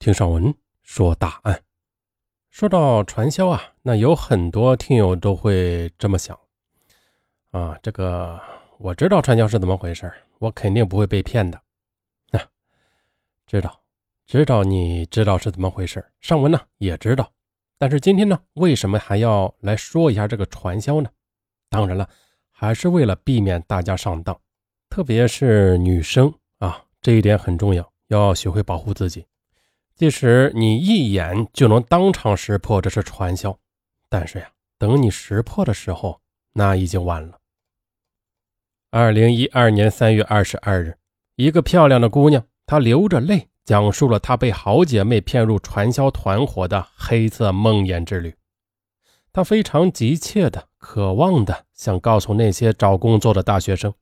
听上文说大案。说到传销啊，那有很多听友都会这么想啊，这个我知道传销是怎么回事，我肯定不会被骗的。啊，知道，知道，你知道是怎么回事。上文呢也知道，但是今天呢，为什么还要来说一下这个传销呢？当然了，还是为了避免大家上当，特别是女生啊，这一点很重要，要学会保护自己。即使你一眼就能当场识破这是传销，但是呀，等你识破的时候，那已经晚了。二零一二年三月二十二日，一个漂亮的姑娘，她流着泪讲述了她被好姐妹骗入传销团伙的黑色梦魇之旅。她非常急切的、渴望的想告诉那些找工作的大学生，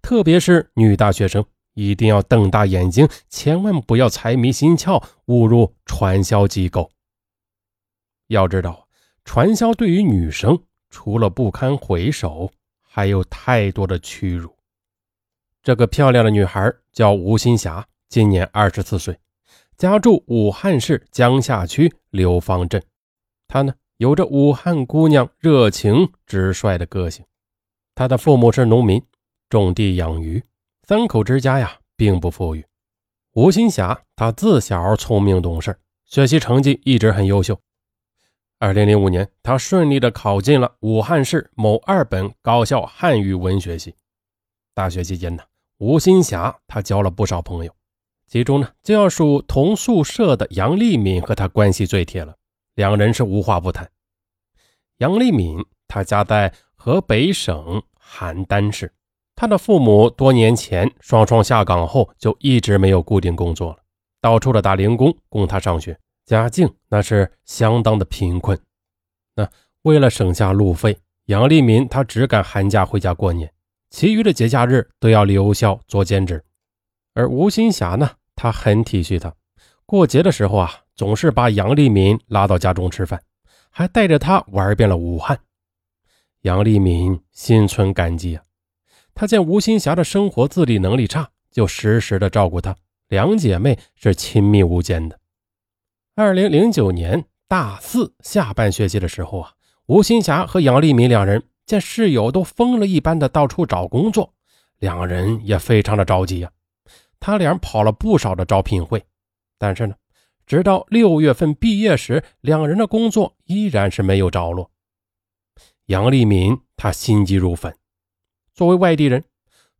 特别是女大学生。一定要瞪大眼睛，千万不要财迷心窍，误入传销机构。要知道，传销对于女生除了不堪回首，还有太多的屈辱。这个漂亮的女孩叫吴新霞，今年二十四岁，家住武汉市江夏区流芳镇。她呢，有着武汉姑娘热情直率的个性。她的父母是农民，种地养鱼。三口之家呀，并不富裕。吴新霞，她自小聪明懂事，学习成绩一直很优秀。二零零五年，她顺利的考进了武汉市某二本高校汉语文学系。大学期间呢，吴新霞她交了不少朋友，其中呢，就要数同宿舍的杨丽敏和她关系最铁了，两人是无话不谈。杨丽敏，她家在河北省邯郸市。他的父母多年前双双下岗后，就一直没有固定工作了，到处的打零工供他上学，家境那是相当的贫困。那为了省下路费，杨立民他只敢寒假回家过年，其余的节假日都要留校做兼职。而吴新霞呢，他很体恤他，过节的时候啊，总是把杨立民拉到家中吃饭，还带着他玩遍了武汉。杨立民心存感激啊。他见吴新霞的生活自理能力差，就时时的照顾她。两姐妹是亲密无间的。二零零九年大四下半学期的时候啊，吴新霞和杨丽敏两人见室友都疯了一般的到处找工作，两人也非常的着急呀。他俩跑了不少的招聘会，但是呢，直到六月份毕业时，两人的工作依然是没有着落。杨丽敏她心急如焚。作为外地人，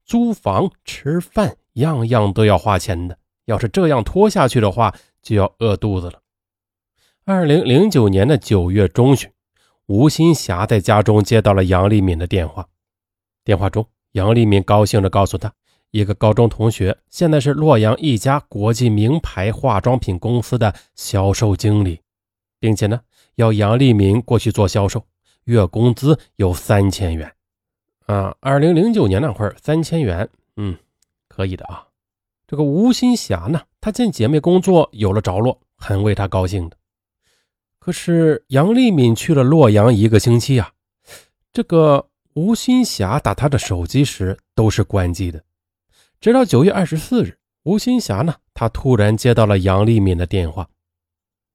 租房、吃饭，样样都要花钱的。要是这样拖下去的话，就要饿肚子了。二零零九年的九月中旬，吴新霞在家中接到了杨丽敏的电话。电话中，杨丽敏高兴地告诉他，一个高中同学现在是洛阳一家国际名牌化妆品公司的销售经理，并且呢，要杨丽敏过去做销售，月工资有三千元。啊，二零零九年那会儿三千元，嗯，可以的啊。这个吴新霞呢，她见姐妹工作有了着落，很为她高兴的。可是杨丽敏去了洛阳一个星期啊，这个吴新霞打她的手机时都是关机的。直到九月二十四日，吴新霞呢，她突然接到了杨丽敏的电话。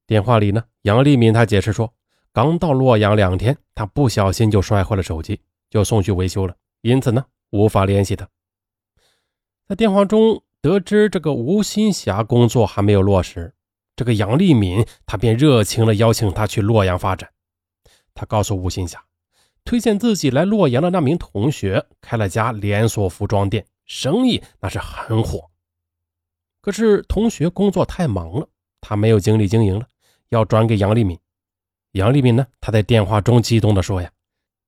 电话里呢，杨丽敏她解释说，刚到洛阳两天，她不小心就摔坏了手机。就送去维修了，因此呢，无法联系他。在电话中得知这个吴新霞工作还没有落实，这个杨丽敏他便热情的邀请他去洛阳发展。他告诉吴新霞，推荐自己来洛阳的那名同学开了家连锁服装店，生意那是很火。可是同学工作太忙了，他没有精力经营了，要转给杨丽敏。杨丽敏呢，他在电话中激动的说呀。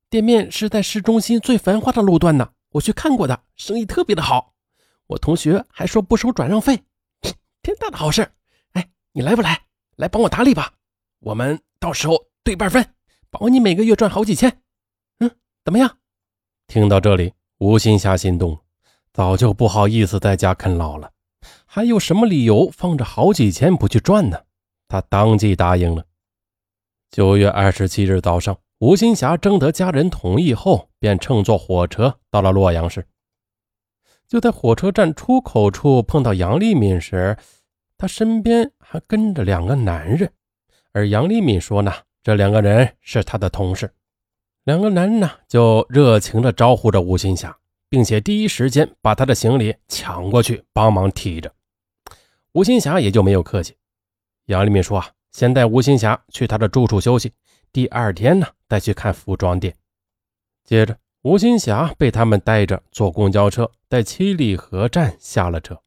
店面是在市中心最繁华的路段呢，我去看过的，生意特别的好。我同学还说不收转让费，天大的好事！哎，你来不来？来帮我打理吧，我们到时候对半分，保你每个月赚好几千。嗯，怎么样？听到这里，吴新霞心动，早就不好意思在家啃老了，还有什么理由放着好几千不去赚呢？她当即答应了。九月二十七日早上。吴新霞征得家人同意后，便乘坐火车到了洛阳市。就在火车站出口处碰到杨丽敏时，他身边还跟着两个男人，而杨丽敏说呢，这两个人是他的同事。两个男人呢，就热情地招呼着吴新霞，并且第一时间把他的行李抢过去帮忙提着。吴新霞也就没有客气。杨丽敏说啊，先带吴新霞去他的住处休息，第二天呢，再去看服装店。接着，吴新霞被他们带着坐公交车，在七里河站下了车。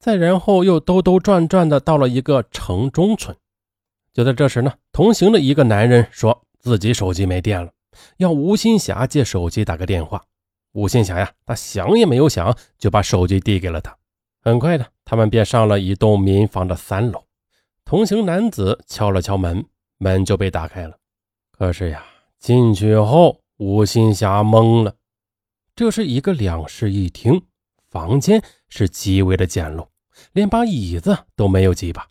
再然后又兜兜转转的到了一个城中村。就在这时呢，同行的一个男人说自己手机没电了，要吴新霞借手机打个电话。吴新霞呀，他想也没有想，就把手机递给了他。很快的，他们便上了一栋民房的三楼。同行男子敲了敲门，门就被打开了。可是呀，进去后，吴新霞懵了。这是一个两室一厅，房间是极为的简陋。连把椅子都没有几把，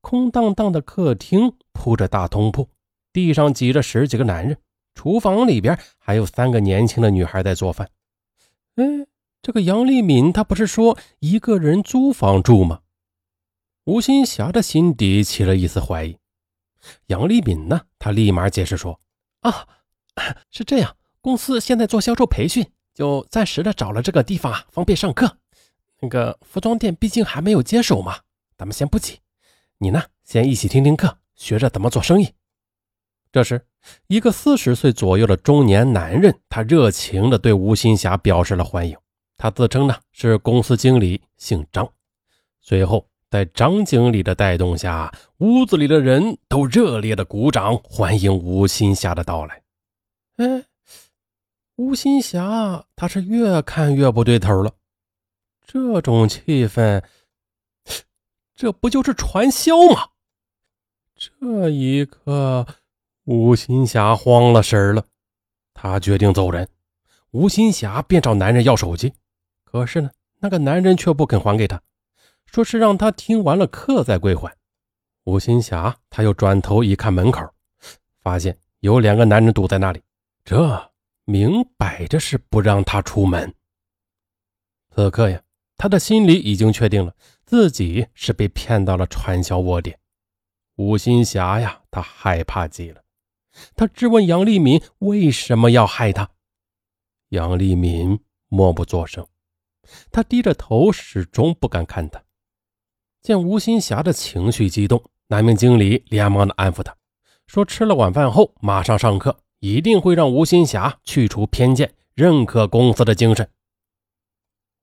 空荡荡的客厅铺着大通铺，地上挤着十几个男人，厨房里边还有三个年轻的女孩在做饭。哎，这个杨丽敏她不是说一个人租房住吗？吴新霞的心底起了一丝怀疑。杨丽敏呢，她立马解释说：“啊，是这样，公司现在做销售培训，就暂时的找了这个地方啊，方便上课。”那个服装店毕竟还没有接手嘛，咱们先不急。你呢，先一起听听课，学着怎么做生意。这时，一个四十岁左右的中年男人，他热情地对吴新霞表示了欢迎。他自称呢是公司经理，姓张。随后，在张经理的带动下，屋子里的人都热烈的鼓掌欢迎吴新霞的到来。哎，吴新霞，他是越看越不对头了。这种气氛，这不就是传销吗？这一刻，吴新霞慌了神了，他决定走人。吴新霞便找男人要手机，可是呢，那个男人却不肯还给他，说是让他听完了课再归还。吴新霞他又转头一看门口，发现有两个男人堵在那里，这明摆着是不让他出门。此刻呀。他的心里已经确定了，自己是被骗到了传销窝点。吴新霞呀，他害怕极了。他质问杨丽敏为什么要害他。杨丽敏默不作声，他低着头，始终不敢看他。见吴新霞的情绪激动，那名经理连忙的安抚他，说：“吃了晚饭后马上上课，一定会让吴新霞去除偏见，认可公司的精神。”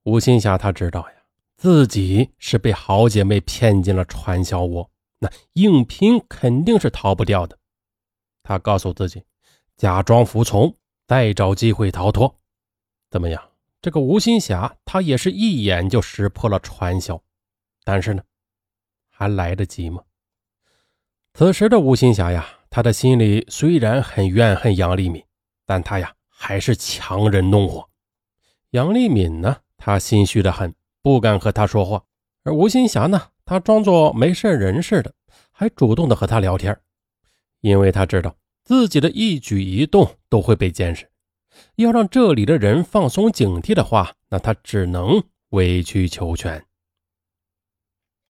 吴新霞，她知道呀，自己是被好姐妹骗进了传销窝，那硬拼肯定是逃不掉的。她告诉自己，假装服从，再找机会逃脱。怎么样？这个吴新霞，她也是一眼就识破了传销，但是呢，还来得及吗？此时的吴新霞呀，她的心里虽然很怨恨杨丽敏，但她呀，还是强忍怒火。杨丽敏呢？他心虚的很，不敢和他说话。而吴新霞呢，他装作没事人似的，还主动的和他聊天，因为他知道自己的一举一动都会被监视。要让这里的人放松警惕的话，那他只能委曲求全。